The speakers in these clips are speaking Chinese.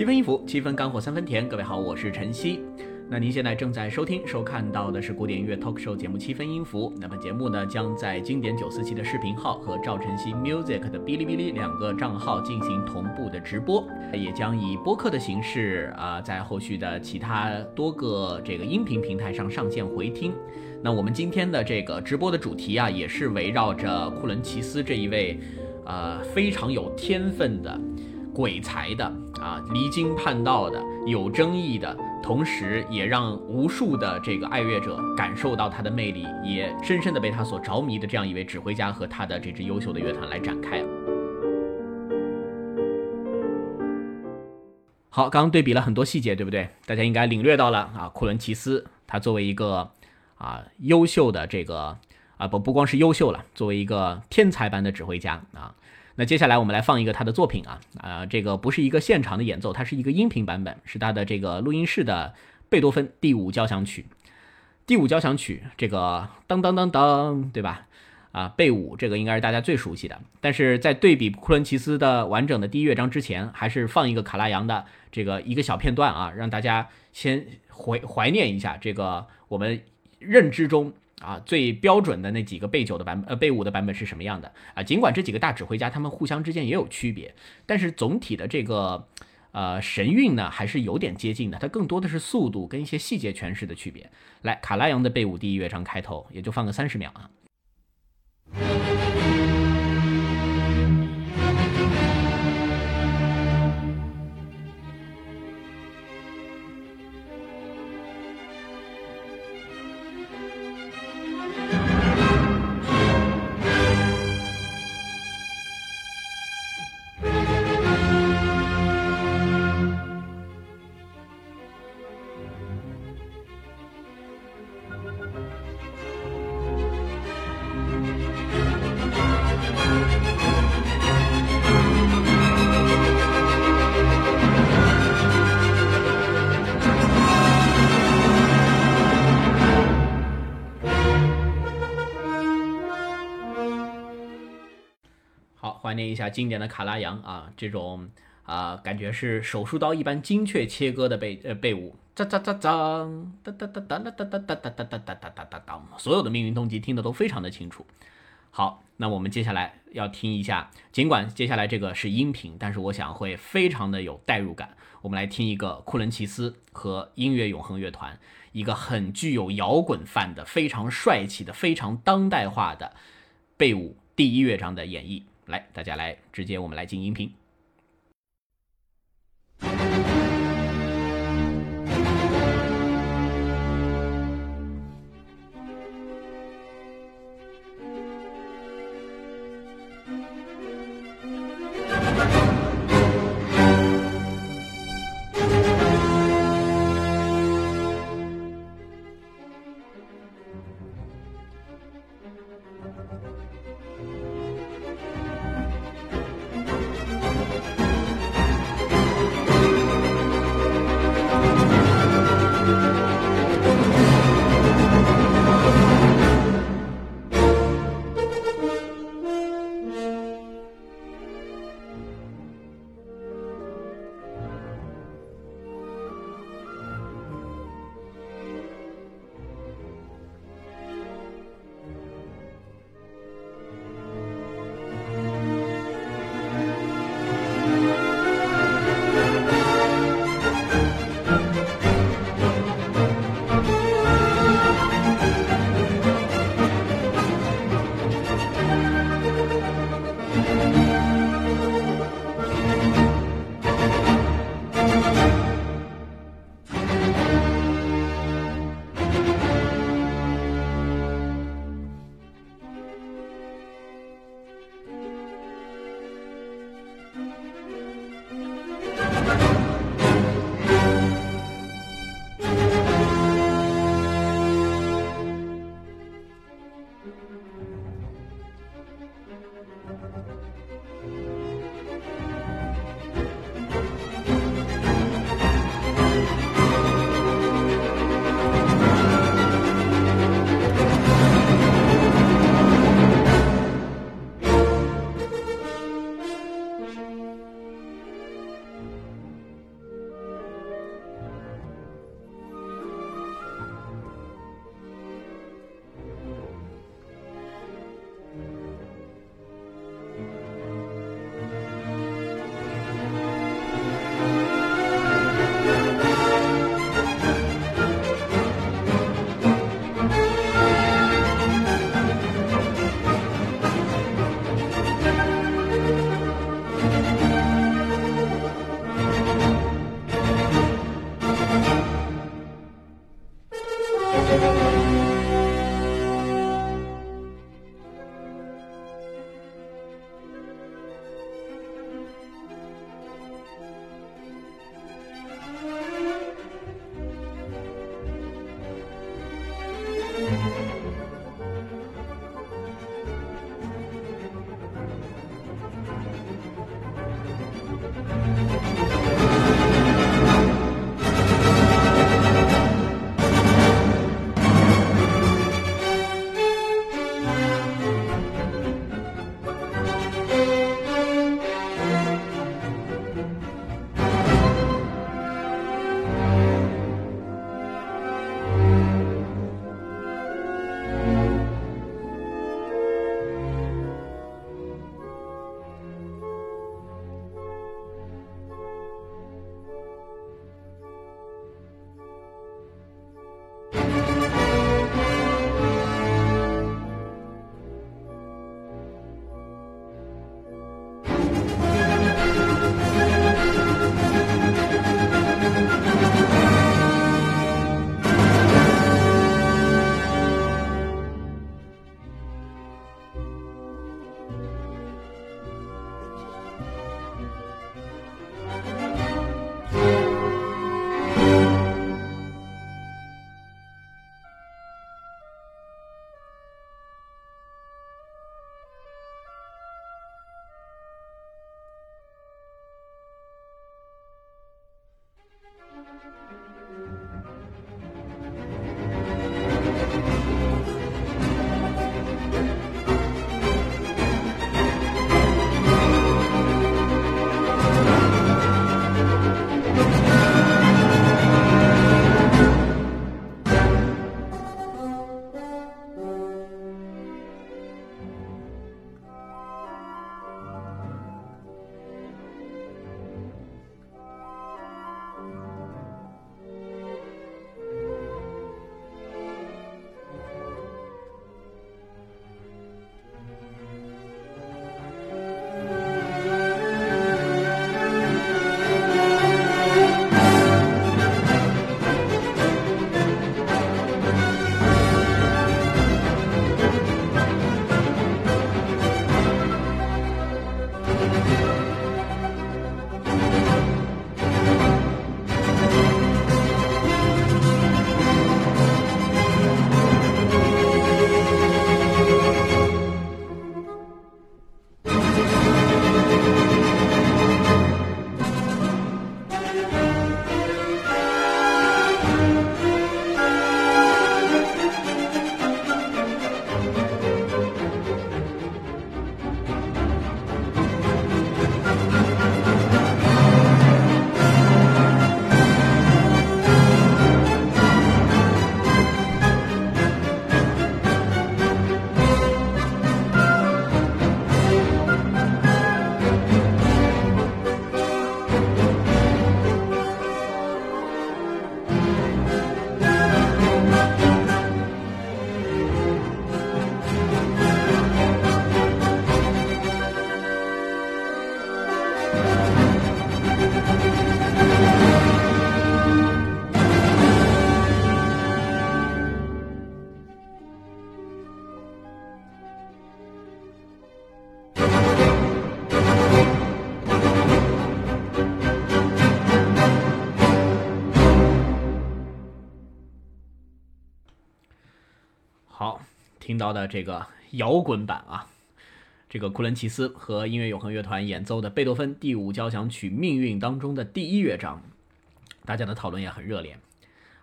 七分音符，七分干货，三分甜。各位好，我是晨曦。那您现在正在收听、收看到的是古典音乐 talk show 节目《七分音符》。那么节目呢，将在经典九四七的视频号和赵晨曦 music 的哔哩哔哩两个账号进行同步的直播，也将以播客的形式啊，在后续的其他多个这个音频平台上上线回听。那我们今天的这个直播的主题啊，也是围绕着库伦奇斯这一位，呃，非常有天分的鬼才的啊，离经叛道的，有争议的。同时，也让无数的这个爱乐者感受到他的魅力，也深深的被他所着迷的这样一位指挥家和他的这支优秀的乐团来展开。好，刚刚对比了很多细节，对不对？大家应该领略到了啊，库伦奇斯他作为一个啊优秀的这个啊不不光是优秀了，作为一个天才般的指挥家啊。那接下来我们来放一个他的作品啊，啊，这个不是一个现场的演奏，它是一个音频版本，是他的这个录音室的贝多芬第五交响曲。第五交响曲，这个当当当当，对吧？啊，贝五这个应该是大家最熟悉的。但是在对比库伦奇斯的完整的第一乐章之前，还是放一个卡拉扬的这个一个小片段啊，让大家先怀怀念一下这个我们认知中。啊，最标准的那几个贝九的版本，呃，贝五的版本是什么样的啊？尽管这几个大指挥家他们互相之间也有区别，但是总体的这个呃神韵呢，还是有点接近的。它更多的是速度跟一些细节诠释的区别。来，卡拉扬的贝五第一乐章开头，也就放个三十秒啊。念一下经典的卡拉扬啊，这种啊感觉是手术刀一般精确切割的贝呃贝五，喳喳喳喳，哒哒哒哒哒哒哒哒哒哒哒哒哒哒哒，所有的命运动机听得都非常的清楚。好，那我们接下来要听一下，尽管接下来这个是音频，但是我想会非常的有代入感。我们来听一个库伦奇斯和音乐永恒乐团一个很具有摇滚范的、非常帅气的、非常当代化的贝五第一乐章的演绎。来，大家来，直接我们来进音频。到的这个摇滚版啊，这个库伦奇斯和音乐永恒乐团演奏的贝多芬第五交响曲《命运》当中的第一乐章，大家的讨论也很热烈。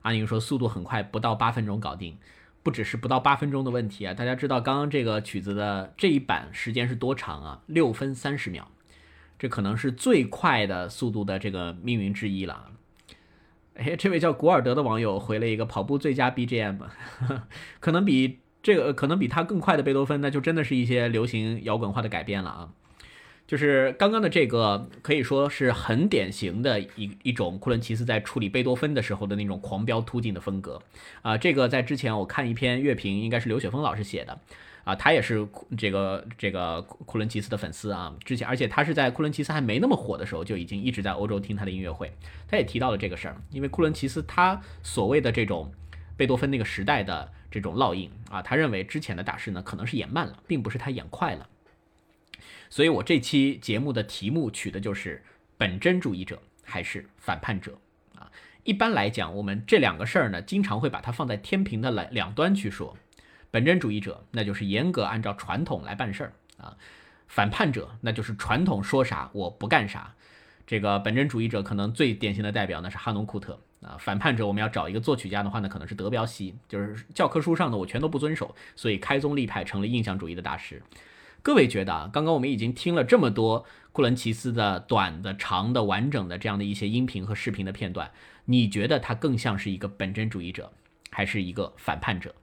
阿宁说速度很快，不到八分钟搞定，不只是不到八分钟的问题啊！大家知道刚刚这个曲子的这一版时间是多长啊？六分三十秒，这可能是最快的速度的这个命运之一了。哎，这位叫古尔德的网友回了一个跑步最佳 BGM，可能比这个可能比他更快的贝多芬，那就真的是一些流行摇滚化的改编了啊。就是刚刚的这个可以说是很典型的一一种库伦齐斯在处理贝多芬的时候的那种狂飙突进的风格啊。这个在之前我看一篇乐评，应该是刘雪峰老师写的。啊，他也是这个这个库伦齐斯的粉丝啊，之前而且他是在库伦齐斯还没那么火的时候就已经一直在欧洲听他的音乐会，他也提到了这个事儿，因为库伦齐斯他所谓的这种贝多芬那个时代的这种烙印啊，他认为之前的大师呢可能是演慢了，并不是他演快了，所以我这期节目的题目取的就是本真主义者还是反叛者啊，一般来讲我们这两个事儿呢，经常会把它放在天平的两两端去说。本真主义者，那就是严格按照传统来办事儿啊；反叛者，那就是传统说啥我不干啥。这个本真主义者可能最典型的代表呢是哈农库特啊；反叛者，我们要找一个作曲家的话呢，可能是德彪西，就是教科书上的我全都不遵守，所以开宗立派成了印象主义的大师。各位觉得啊，刚刚我们已经听了这么多库伦齐斯的短的、长的、完整的这样的一些音频和视频的片段，你觉得他更像是一个本真主义者，还是一个反叛者？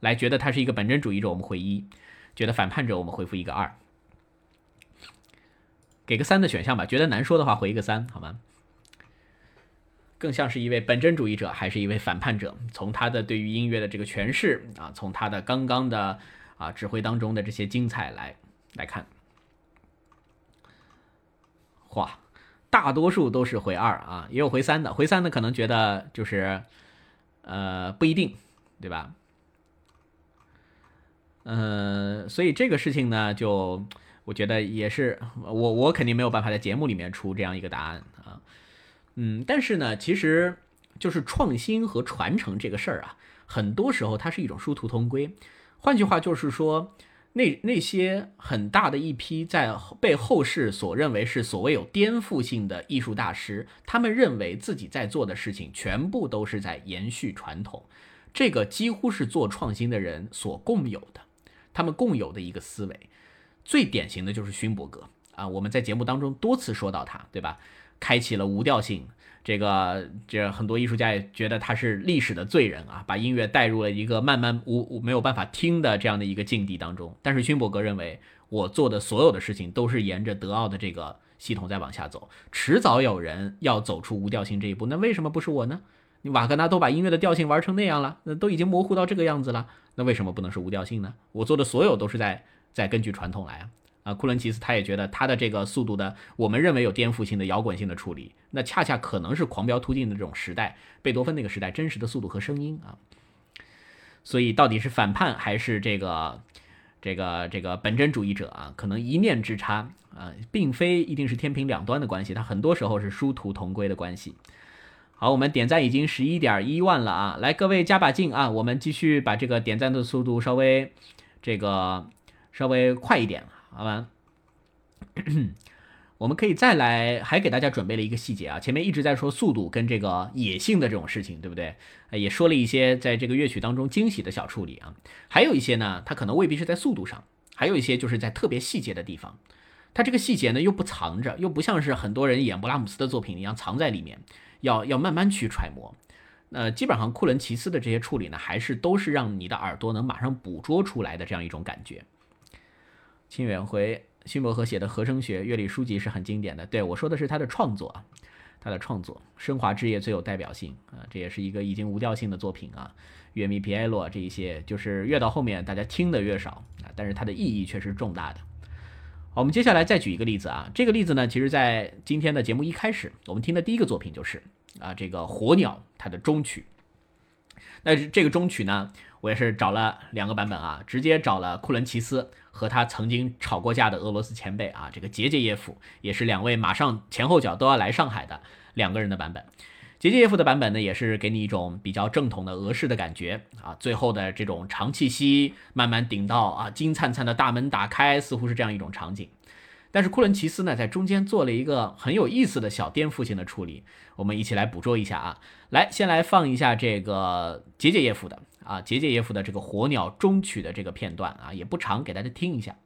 来，觉得他是一个本真主义者，我们回一；觉得反叛者，我们回复一个二。给个三的选项吧。觉得难说的话，回一个三，好吗？更像是一位本真主义者，还是一位反叛者？从他的对于音乐的这个诠释啊，从他的刚刚的啊指挥当中的这些精彩来来看，哇，大多数都是回二啊，也有回三的。回三的可能觉得就是呃不一定，对吧？嗯，所以这个事情呢，就我觉得也是我我肯定没有办法在节目里面出这样一个答案。嗯，但是呢，其实就是创新和传承这个事儿啊，很多时候它是一种殊途同归。换句话就是说，那那些很大的一批在被后世所认为是所谓有颠覆性的艺术大师，他们认为自己在做的事情全部都是在延续传统，这个几乎是做创新的人所共有的。他们共有的一个思维，最典型的就是勋伯格啊，我们在节目当中多次说到他，对吧？开启了无调性，这个这很多艺术家也觉得他是历史的罪人啊，把音乐带入了一个慢慢无无没有办法听的这样的一个境地当中。但是勋伯格认为，我做的所有的事情都是沿着德奥的这个系统在往下走，迟早有人要走出无调性这一步，那为什么不是我呢？你瓦格纳都把音乐的调性玩成那样了，那都已经模糊到这个样子了，那为什么不能是无调性呢？我做的所有都是在在根据传统来啊！啊，库伦齐斯他也觉得他的这个速度的，我们认为有颠覆性的摇滚性的处理，那恰恰可能是狂飙突进的这种时代，贝多芬那个时代真实的速度和声音啊。所以到底是反叛还是这个这个这个本真主义者啊？可能一念之差啊，并非一定是天平两端的关系，它很多时候是殊途同归的关系。好，我们点赞已经十一点一万了啊！来，各位加把劲啊！我们继续把这个点赞的速度稍微这个稍微快一点，好吧？我们可以再来，还给大家准备了一个细节啊！前面一直在说速度跟这个野性的这种事情，对不对？也说了一些在这个乐曲当中惊喜的小处理啊，还有一些呢，它可能未必是在速度上，还有一些就是在特别细节的地方，它这个细节呢又不藏着，又不像是很多人演布拉姆斯的作品一样藏在里面。要要慢慢去揣摩，呃，基本上库伦齐斯的这些处理呢，还是都是让你的耳朵能马上捕捉出来的这样一种感觉。清远回辛伯和写的和声学乐理书籍是很经典的，对我说的是他的创作啊，他的创作《升华之夜》最有代表性啊，这也是一个已经无调性的作品啊，乐迷皮埃洛这一些，就是越到后面大家听的越少啊，但是它的意义却是重大的。好，我们接下来再举一个例子啊，这个例子呢，其实在今天的节目一开始，我们听的第一个作品就是啊，这个火鸟它的终曲。那这个终曲呢，我也是找了两个版本啊，直接找了库伦齐斯和他曾经吵过架的俄罗斯前辈啊，这个杰杰耶夫，也是两位马上前后脚都要来上海的两个人的版本。杰杰耶夫的版本呢，也是给你一种比较正统的俄式的感觉啊。最后的这种长气息慢慢顶到啊，金灿灿的大门打开，似乎是这样一种场景。但是库伦奇斯呢，在中间做了一个很有意思的小颠覆性的处理，我们一起来捕捉一下啊。来，先来放一下这个杰杰耶夫的啊，杰杰耶夫的这个火鸟终曲的这个片段啊，也不长，给大家听一下。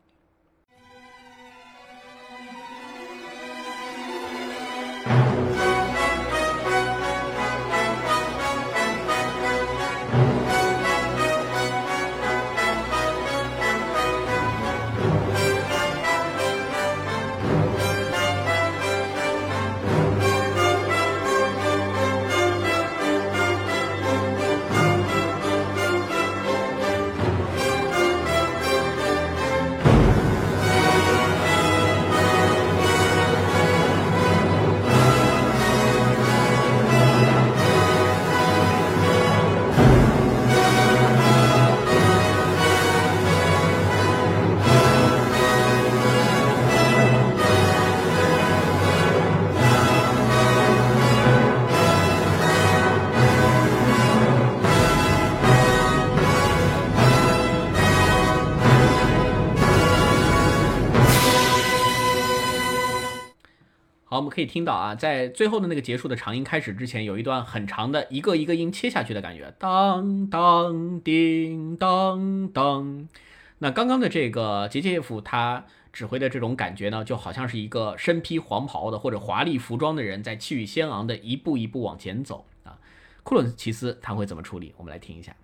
可以听到啊，在最后的那个结束的长音开始之前，有一段很长的一个一个音切下去的感觉，当当叮当当。那刚刚的这个杰杰耶夫他指挥的这种感觉呢，就好像是一个身披黄袍的或者华丽服装的人在气宇轩昂的一步一步往前走啊。库伦奇斯他会怎么处理？我们来听一下。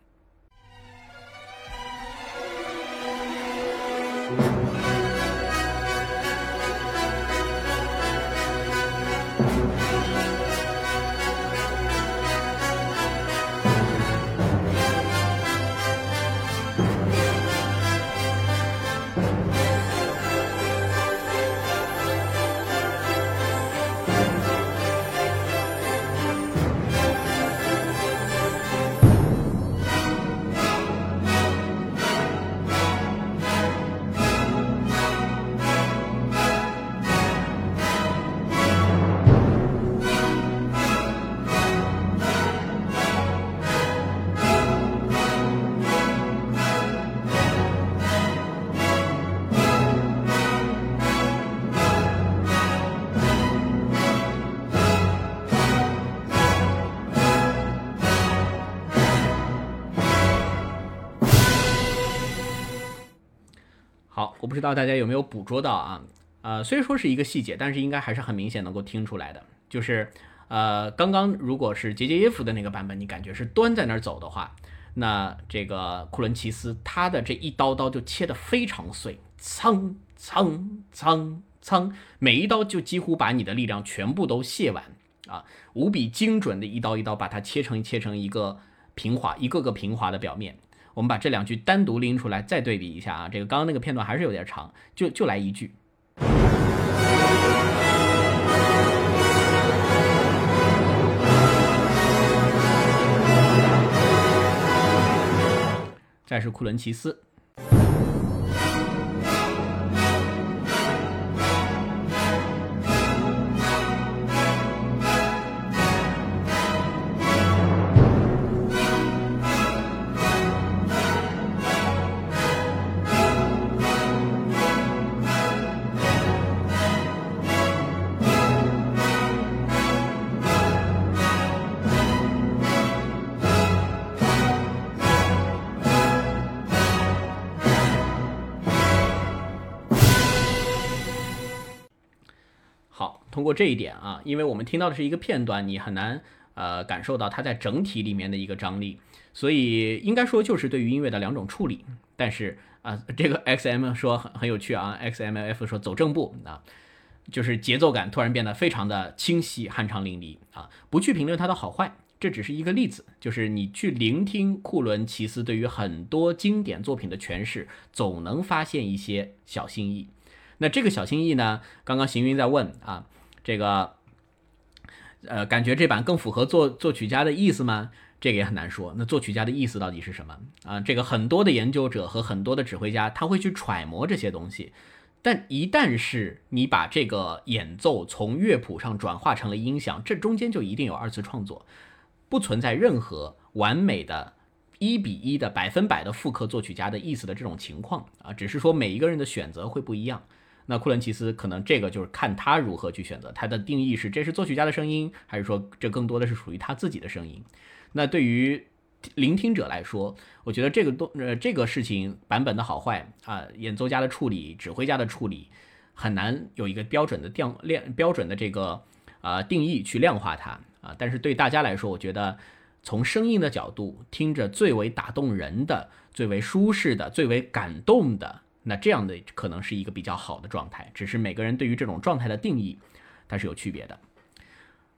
不知道大家有没有捕捉到啊？呃，虽说是一个细节，但是应该还是很明显能够听出来的。就是，呃，刚刚如果是杰杰耶夫的那个版本，你感觉是端在那儿走的话，那这个库伦奇斯他的这一刀刀就切得非常碎，噌噌噌噌，每一刀就几乎把你的力量全部都卸完啊，无比精准的一刀一刀把它切成切成一个平滑，一个个平滑的表面。我们把这两句单独拎出来，再对比一下啊。这个刚刚那个片段还是有点长，就就来一句。再是库伦奇斯。不过这一点啊，因为我们听到的是一个片段，你很难呃感受到它在整体里面的一个张力，所以应该说就是对于音乐的两种处理。但是啊，这个 X M 说很很有趣啊，X M F 说走正步啊，就是节奏感突然变得非常的清晰、酣畅淋漓啊。不去评论它的好坏，这只是一个例子，就是你去聆听库伦奇斯对于很多经典作品的诠释，总能发现一些小心意。那这个小心意呢，刚刚行云在问啊。这个，呃，感觉这版更符合作作曲家的意思吗？这个也很难说。那作曲家的意思到底是什么啊？这个很多的研究者和很多的指挥家，他会去揣摩这些东西。但一旦是你把这个演奏从乐谱上转化成了音响，这中间就一定有二次创作，不存在任何完美的一比一的百分百的复刻作曲家的意思的这种情况啊，只是说每一个人的选择会不一样。那库伦齐斯可能这个就是看他如何去选择，他的定义是这是作曲家的声音，还是说这更多的是属于他自己的声音？那对于聆听者来说，我觉得这个东呃这个事情版本的好坏啊，演奏家的处理、指挥家的处理，很难有一个标准的量量标准的这个啊定义去量化它啊。但是对大家来说，我觉得从声音的角度听着最为打动人的、最为舒适的、最为感动的，那这样的可能是一个比较好的状态。只是每个人对于这种状态的定义，它是有区别的。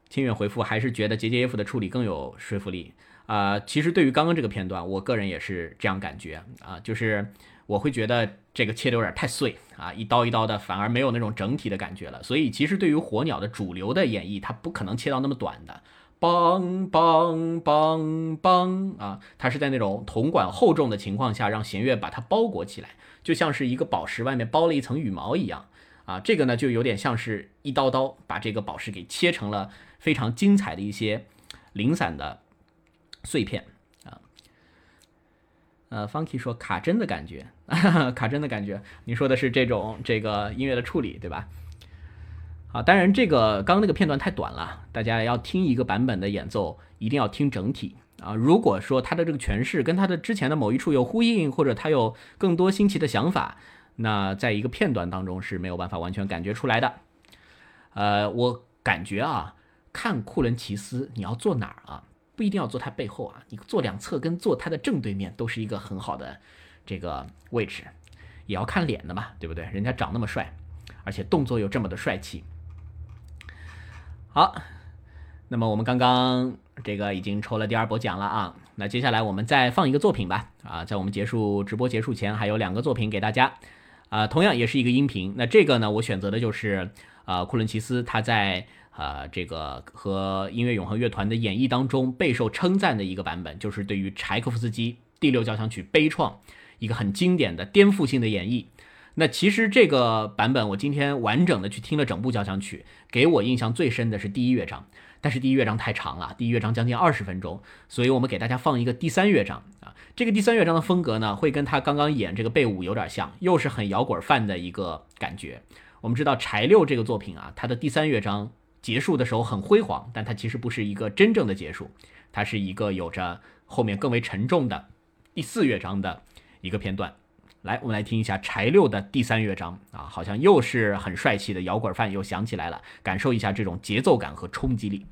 清远回复还是觉得杰杰耶夫的处理更有说服力。啊，其实对于刚刚这个片段，我个人也是这样感觉啊，就是我会觉得这个切的有点太碎啊，一刀一刀的，反而没有那种整体的感觉了。所以其实对于火鸟的主流的演绎，它不可能切到那么短的，梆梆梆梆啊，它是在那种铜管厚重的情况下，让弦乐把它包裹起来，就像是一个宝石外面包了一层羽毛一样啊。这个呢，就有点像是一刀刀把这个宝石给切成了非常精彩的一些零散的。碎片啊，呃，Funky 说卡针的感觉，卡针的感觉，你说的是这种这个音乐的处理对吧？好，当然这个刚刚那个片段太短了，大家要听一个版本的演奏，一定要听整体啊。如果说他的这个诠释跟他的之前的某一处有呼应，或者他有更多新奇的想法，那在一个片段当中是没有办法完全感觉出来的。呃，我感觉啊，看库伦齐斯，你要坐哪儿啊？不一定要坐他背后啊，你坐两侧跟坐他的正对面都是一个很好的这个位置，也要看脸的嘛，对不对？人家长那么帅，而且动作又这么的帅气。好，那么我们刚刚这个已经抽了第二波奖了啊，那接下来我们再放一个作品吧。啊，在我们结束直播结束前，还有两个作品给大家，啊，同样也是一个音频。那这个呢，我选择的就是啊，库伦齐斯他在。啊，这个和音乐永恒乐团的演绎当中备受称赞的一个版本，就是对于柴可夫斯基第六交响曲悲怆一个很经典的颠覆性的演绎。那其实这个版本，我今天完整的去听了整部交响曲，给我印象最深的是第一乐章，但是第一乐章太长了，第一乐章将近二十分钟，所以我们给大家放一个第三乐章啊。这个第三乐章的风格呢，会跟他刚刚演这个贝五有点像，又是很摇滚范的一个感觉。我们知道柴六这个作品啊，它的第三乐章。结束的时候很辉煌，但它其实不是一个真正的结束，它是一个有着后面更为沉重的第四乐章的一个片段。来我们来听一下柴六的第三乐章。啊好像又是很帅气的摇滚范又响起来了感受一下这种节奏感和冲击力。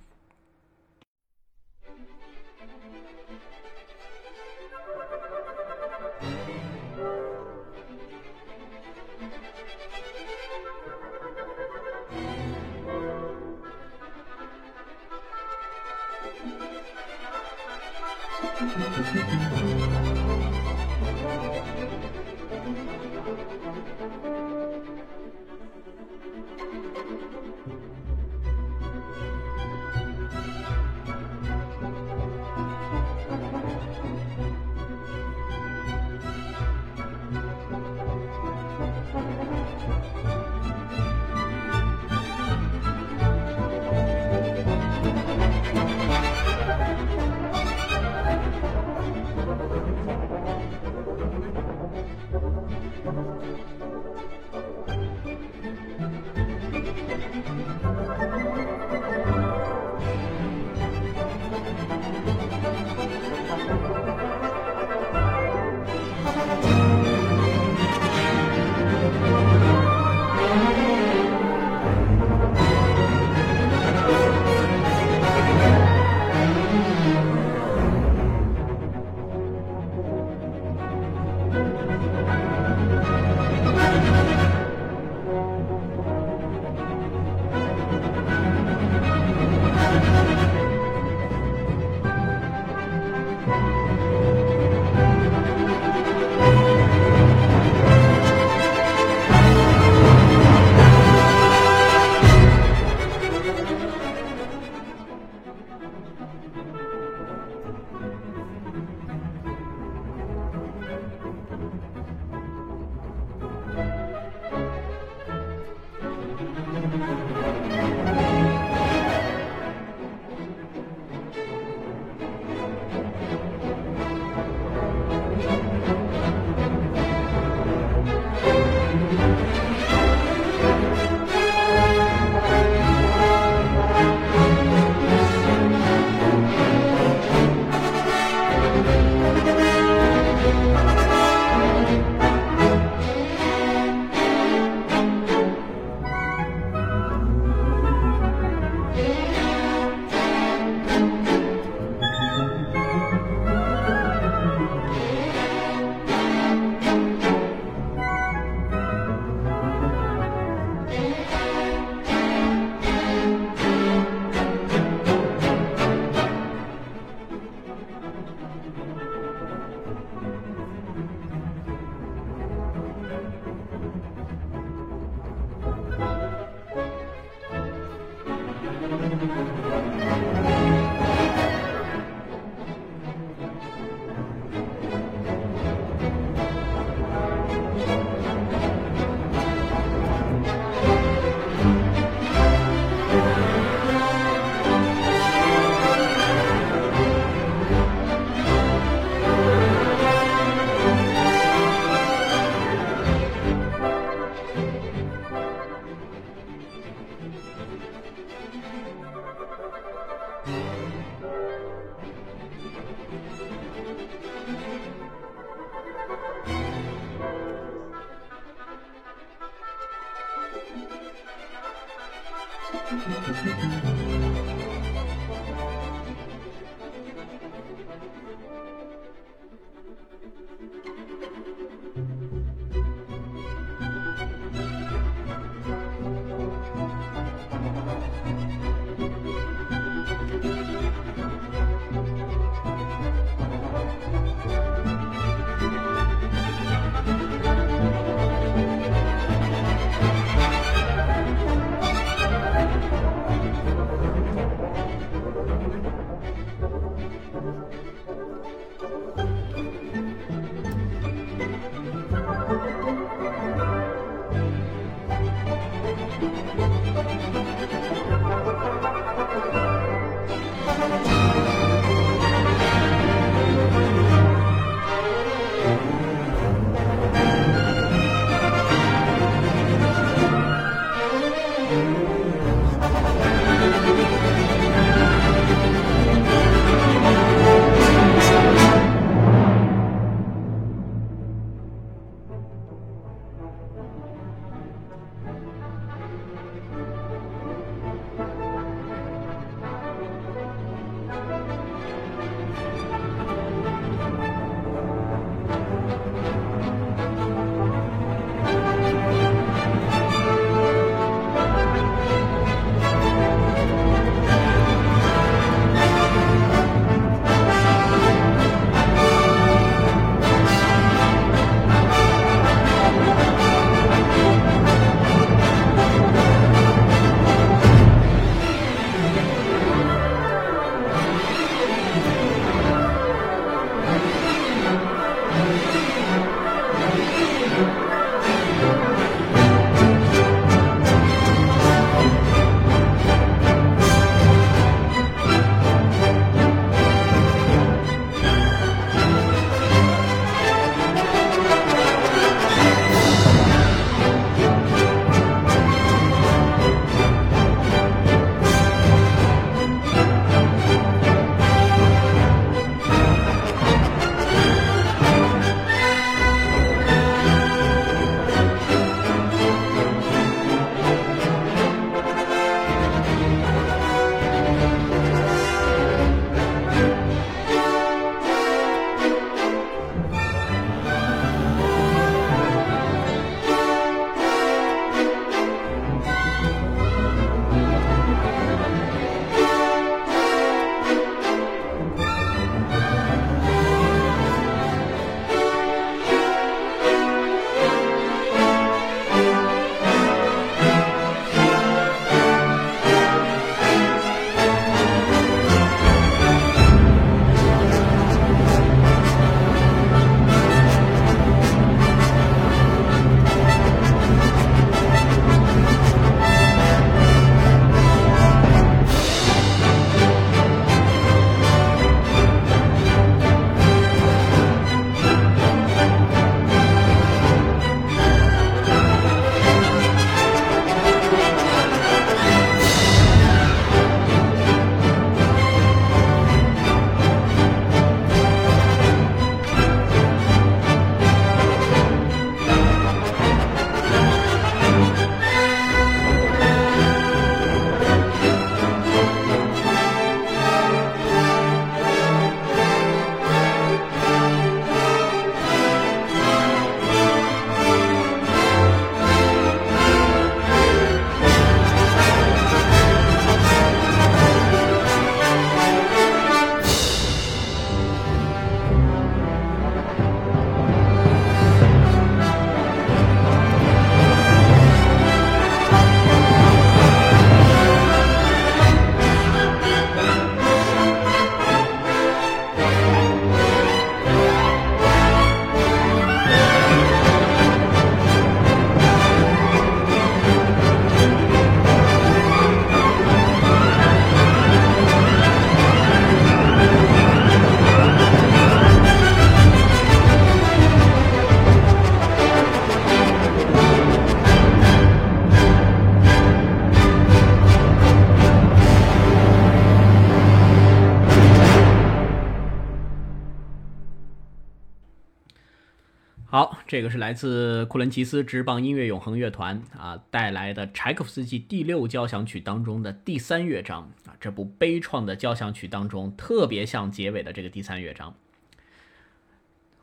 这个是来自库伦齐斯职棒音乐永恒乐团啊带来的柴可夫斯基第六交响曲当中的第三乐章啊，这部悲怆的交响曲当中特别像结尾的这个第三乐章，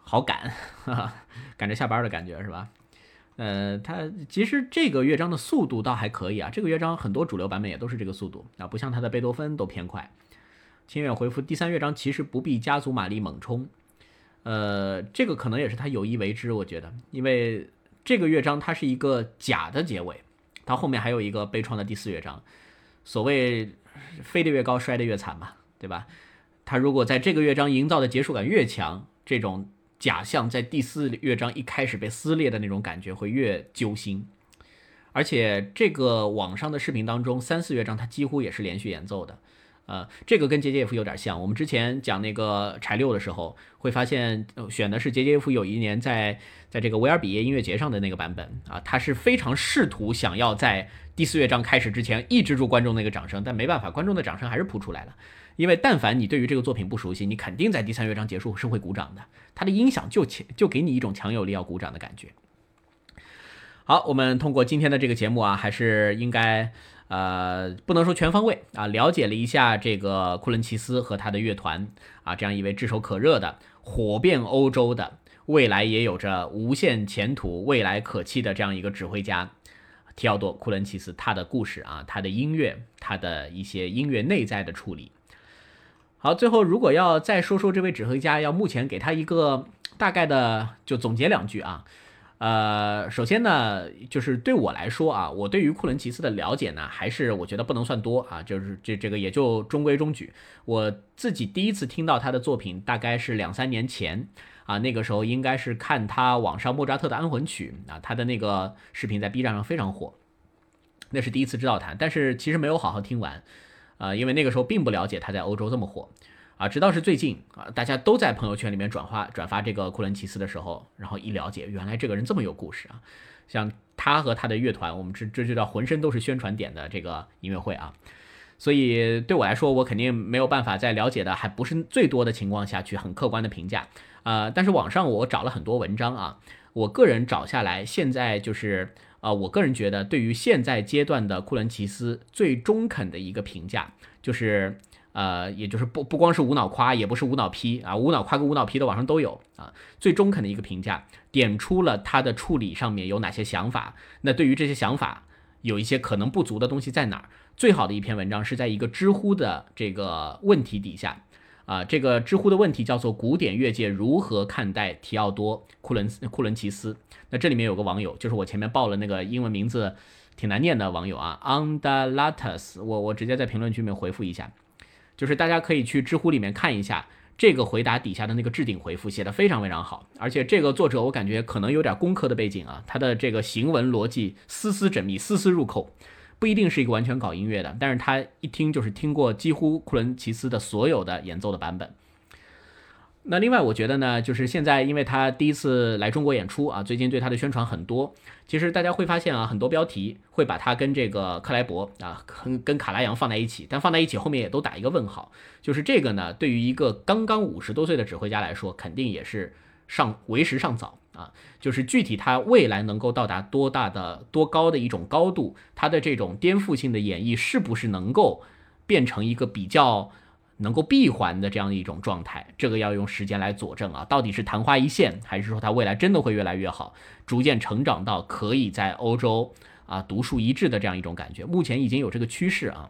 好赶，哈哈，赶着下班的感觉是吧？呃，它其实这个乐章的速度倒还可以啊，这个乐章很多主流版本也都是这个速度啊，不像它的贝多芬都偏快。清远回复第三乐章其实不必加足马力猛冲。呃，这个可能也是他有意为之，我觉得，因为这个乐章它是一个假的结尾，它后面还有一个悲怆的第四乐章，所谓飞得越高摔得越惨嘛，对吧？他如果在这个乐章营造的结束感越强，这种假象在第四乐章一开始被撕裂的那种感觉会越揪心，而且这个网上的视频当中，三四乐章它几乎也是连续演奏的。呃，这个跟杰杰夫有点像。我们之前讲那个柴六的时候，会发现选的是杰杰夫有一年在在这个维尔比耶音乐节上的那个版本啊，他是非常试图想要在第四乐章开始之前抑制住观众那个掌声，但没办法，观众的掌声还是扑出来了。因为但凡你对于这个作品不熟悉，你肯定在第三乐章结束是会鼓掌的，它的音响就强就给你一种强有力要鼓掌的感觉。好，我们通过今天的这个节目啊，还是应该。呃，不能说全方位啊，了解了一下这个库伦齐斯和他的乐团啊，这样一位炙手可热的、火遍欧洲的、未来也有着无限前途、未来可期的这样一个指挥家提奥多·库伦齐斯，他的故事啊，他的音乐，他的一些音乐内在的处理。好，最后如果要再说说这位指挥家，要目前给他一个大概的就总结两句啊。呃，首先呢，就是对我来说啊，我对于库伦齐斯的了解呢，还是我觉得不能算多啊，就是这这个也就中规中矩。我自己第一次听到他的作品，大概是两三年前啊，那个时候应该是看他网上莫扎特的安魂曲啊，他的那个视频在 B 站上非常火，那是第一次知道他，但是其实没有好好听完啊，因为那个时候并不了解他在欧洲这么火。啊，直到是最近啊，大家都在朋友圈里面转发转发这个库伦齐斯的时候，然后一了解，原来这个人这么有故事啊！像他和他的乐团，我们这这就叫浑身都是宣传点的这个音乐会啊。所以对我来说，我肯定没有办法在了解的还不是最多的情况下去很客观的评价啊。但是网上我找了很多文章啊，我个人找下来，现在就是啊，我个人觉得对于现在阶段的库伦齐斯最中肯的一个评价就是。呃，也就是不不光是无脑夸，也不是无脑批啊，无脑夸跟无脑批的网上都有啊。最中肯的一个评价，点出了他的处理上面有哪些想法。那对于这些想法，有一些可能不足的东西在哪儿？最好的一篇文章是在一个知乎的这个问题底下啊，这个知乎的问题叫做“古典乐界如何看待提奥多库伦库伦齐斯”。那这里面有个网友，就是我前面报了那个英文名字挺难念的网友啊，Andalatus，我我直接在评论区里面回复一下。就是大家可以去知乎里面看一下这个回答底下的那个置顶回复，写的非常非常好。而且这个作者我感觉可能有点工科的背景啊，他的这个行文逻辑丝丝缜密，丝丝入扣，不一定是一个完全搞音乐的，但是他一听就是听过几乎库伦齐斯的所有的演奏的版本。那另外，我觉得呢，就是现在，因为他第一次来中国演出啊，最近对他的宣传很多。其实大家会发现啊，很多标题会把他跟这个克莱伯啊，跟跟卡拉扬放在一起，但放在一起后面也都打一个问号。就是这个呢，对于一个刚刚五十多岁的指挥家来说，肯定也是尚为时尚早啊。就是具体他未来能够到达多大的、多高的一种高度，他的这种颠覆性的演绎是不是能够变成一个比较。能够闭环的这样的一种状态，这个要用时间来佐证啊，到底是昙花一现，还是说它未来真的会越来越好，逐渐成长到可以在欧洲啊独树一帜的这样一种感觉？目前已经有这个趋势啊。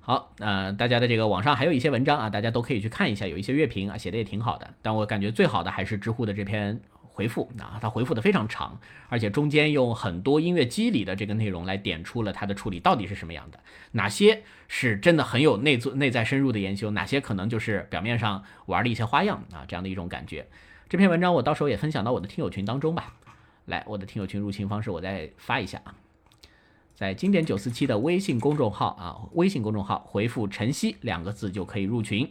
好，呃，大家的这个网上还有一些文章啊，大家都可以去看一下，有一些乐评啊写的也挺好的，但我感觉最好的还是知乎的这篇。回复啊，他回复的非常长，而且中间用很多音乐机理的这个内容来点出了他的处理到底是什么样的，哪些是真的很有内做内在深入的研究，哪些可能就是表面上玩的一些花样啊，这样的一种感觉。这篇文章我到时候也分享到我的听友群当中吧。来，我的听友群入群方式我再发一下啊，在经典九四七的微信公众号啊，微信公众号回复“晨曦”两个字就可以入群。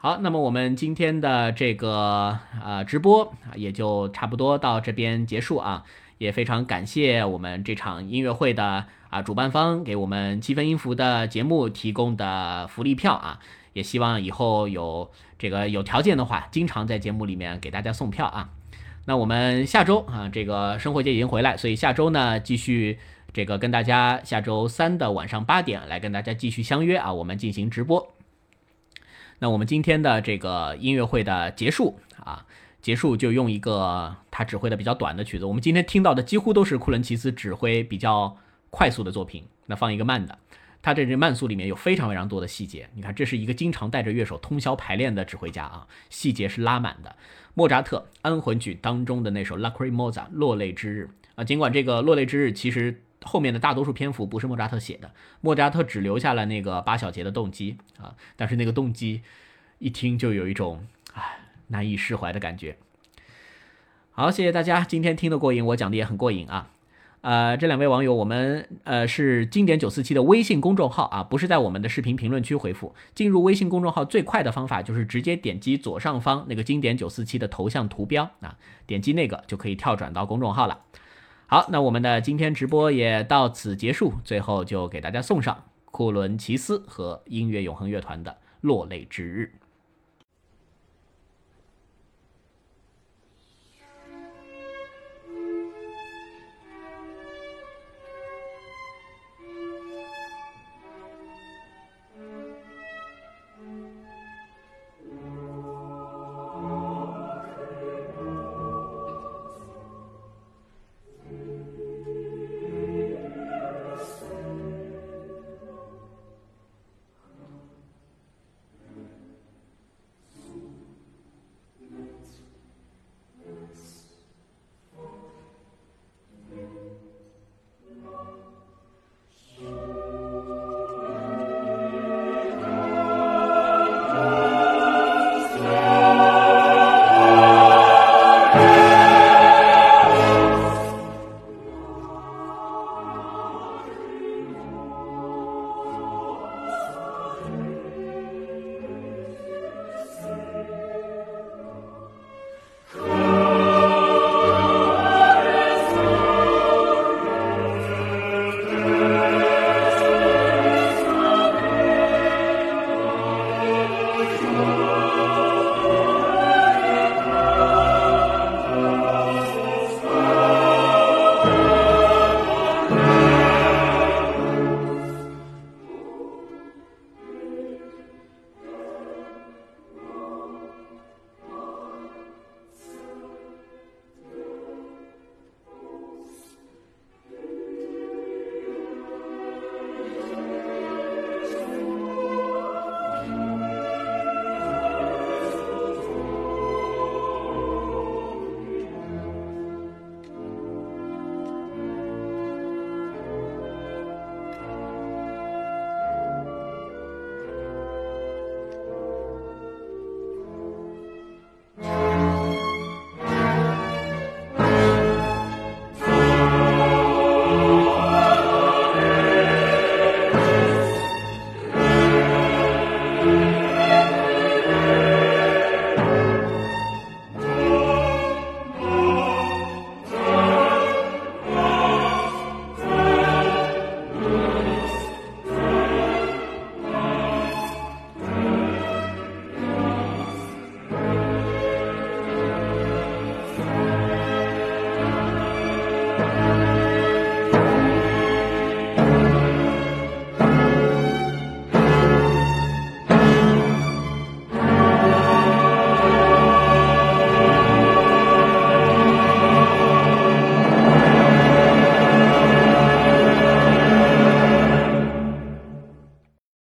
好，那么我们今天的这个呃直播也就差不多到这边结束啊，也非常感谢我们这场音乐会的啊主办方给我们七分音符的节目提供的福利票啊，也希望以后有这个有条件的话，经常在节目里面给大家送票啊。那我们下周啊，这个生活节已经回来，所以下周呢继续这个跟大家下周三的晚上八点来跟大家继续相约啊，我们进行直播。那我们今天的这个音乐会的结束啊，结束就用一个他指挥的比较短的曲子。我们今天听到的几乎都是库伦齐斯指挥比较快速的作品。那放一个慢的，他这这慢速里面有非常非常多的细节。你看，这是一个经常带着乐手通宵排练的指挥家啊，细节是拉满的。莫扎特安魂曲当中的那首《Lacrimosa》落泪之日啊，尽管这个落泪之日其实后面的大多数篇幅不是莫扎特写的，莫扎特只留下了那个八小节的动机啊，但是那个动机一听就有一种唉难以释怀的感觉。好，谢谢大家，今天听得过瘾，我讲的也很过瘾啊。呃，这两位网友，我们呃是经典九四七的微信公众号啊，不是在我们的视频评论区回复。进入微信公众号最快的方法就是直接点击左上方那个经典九四七的头像图标啊，点击那个就可以跳转到公众号了。好，那我们的今天直播也到此结束，最后就给大家送上库伦齐斯和音乐永恒乐团的《落泪之日》。